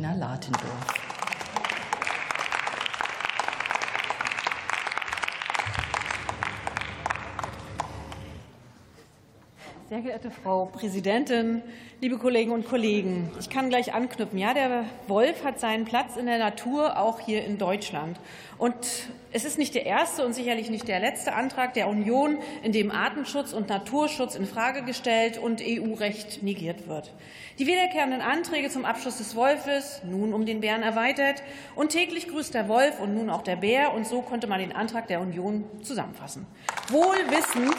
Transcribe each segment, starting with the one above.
Bettina Latendorf. Sehr geehrte Frau Präsidentin, liebe Kolleginnen und Kollegen, ich kann gleich anknüpfen. Ja, der Wolf hat seinen Platz in der Natur, auch hier in Deutschland. Und es ist nicht der erste und sicherlich nicht der letzte Antrag der Union, in dem Artenschutz und Naturschutz in Frage gestellt und EU-Recht negiert wird. Die wiederkehrenden Anträge zum Abschluss des Wolfes, nun um den Bären erweitert, und täglich grüßt der Wolf und nun auch der Bär. Und so konnte man den Antrag der Union zusammenfassen. Wohl wissend,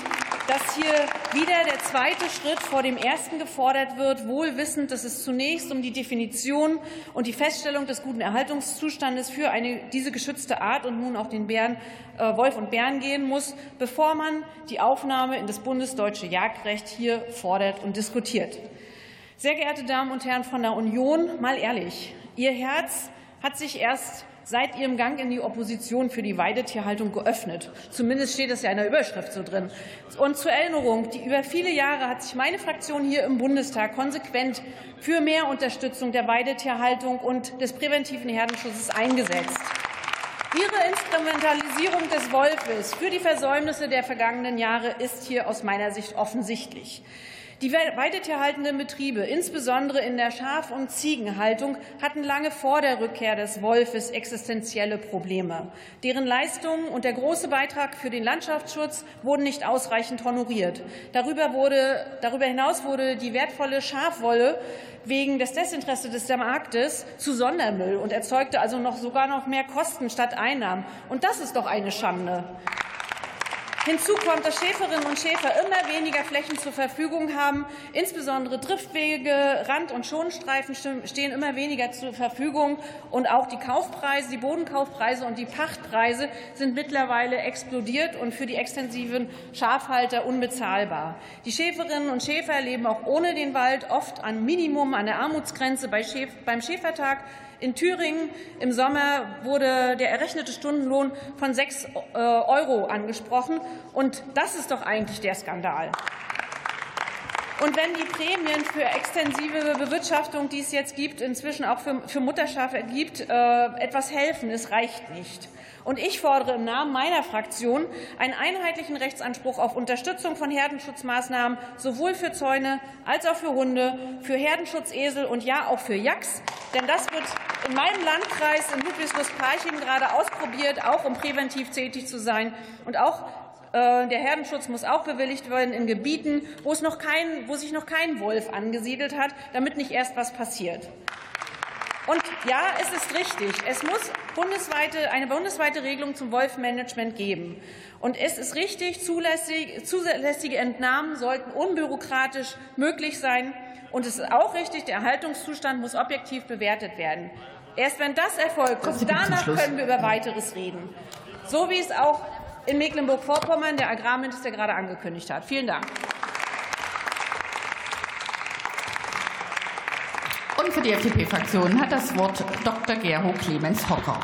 dass hier wieder der zweite Schritt vor dem ersten gefordert wird, wohl wissend, dass es zunächst um die Definition und die Feststellung des guten Erhaltungszustandes für eine, diese geschützte Art und nun auch den Bären, äh, Wolf und Bären gehen muss, bevor man die Aufnahme in das bundesdeutsche Jagdrecht hier fordert und diskutiert. Sehr geehrte Damen und Herren von der Union, mal ehrlich, Ihr Herz hat sich erst seit ihrem Gang in die Opposition für die Weidetierhaltung geöffnet. Zumindest steht es ja in der Überschrift so drin. Und zur Erinnerung, die über viele Jahre hat sich meine Fraktion hier im Bundestag konsequent für mehr Unterstützung der Weidetierhaltung und des präventiven Herdenschutzes eingesetzt. Ihre Instrumentalisierung des Wolfes für die Versäumnisse der vergangenen Jahre ist hier aus meiner Sicht offensichtlich. Die weidetierhaltenden Betriebe, insbesondere in der Schaf- und Ziegenhaltung, hatten lange vor der Rückkehr des Wolfes existenzielle Probleme. Deren Leistungen und der große Beitrag für den Landschaftsschutz wurden nicht ausreichend honoriert. Darüber, wurde, darüber hinaus wurde die wertvolle Schafwolle wegen des Desinteresses des Marktes zu Sondermüll und erzeugte also noch sogar noch mehr Kosten statt Einnahmen. Und das ist doch eine Schande. Hinzu kommt, dass Schäferinnen und Schäfer immer weniger Flächen zur Verfügung haben. Insbesondere Driftwege, Rand- und Schonstreifen stehen immer weniger zur Verfügung. Und auch die Kaufpreise, die Bodenkaufpreise und die Pachtpreise sind mittlerweile explodiert und für die extensiven Schafhalter unbezahlbar. Die Schäferinnen und Schäfer leben auch ohne den Wald oft an Minimum, an der Armutsgrenze beim Schäfertag. In Thüringen im Sommer wurde der errechnete Stundenlohn von 6 äh, Euro angesprochen. Und das ist doch eigentlich der Skandal. Und wenn die Prämien für extensive Bewirtschaftung, die es jetzt gibt, inzwischen auch für, für Mutterschafe gibt, äh, etwas helfen, es reicht nicht. Und ich fordere im Namen meiner Fraktion einen einheitlichen Rechtsanspruch auf Unterstützung von Herdenschutzmaßnahmen sowohl für Zäune als auch für Hunde, für Herdenschutzesel und ja auch für Yaks. Denn das wird in meinem Landkreis in Ludwigslust-Parchim gerade ausprobiert, auch um präventiv tätig zu sein. Und auch der Herdenschutz muss auch bewilligt werden in Gebieten, wo, es noch kein, wo sich noch kein Wolf angesiedelt hat, damit nicht erst was passiert. Und ja, es ist richtig, es muss bundesweite, eine bundesweite Regelung zum Wolfmanagement geben. Und es ist richtig, zulässig, zulässige Entnahmen sollten unbürokratisch möglich sein. Und es ist auch richtig, der Erhaltungszustand muss objektiv bewertet werden. Erst wenn das erfolgt, danach können wir über weiteres reden. So wie es auch in Mecklenburg-Vorpommern der Agrarminister gerade angekündigt hat. Vielen Dank. Und für die FDP-Fraktion hat das Wort Dr. Gero Clemens Hocker.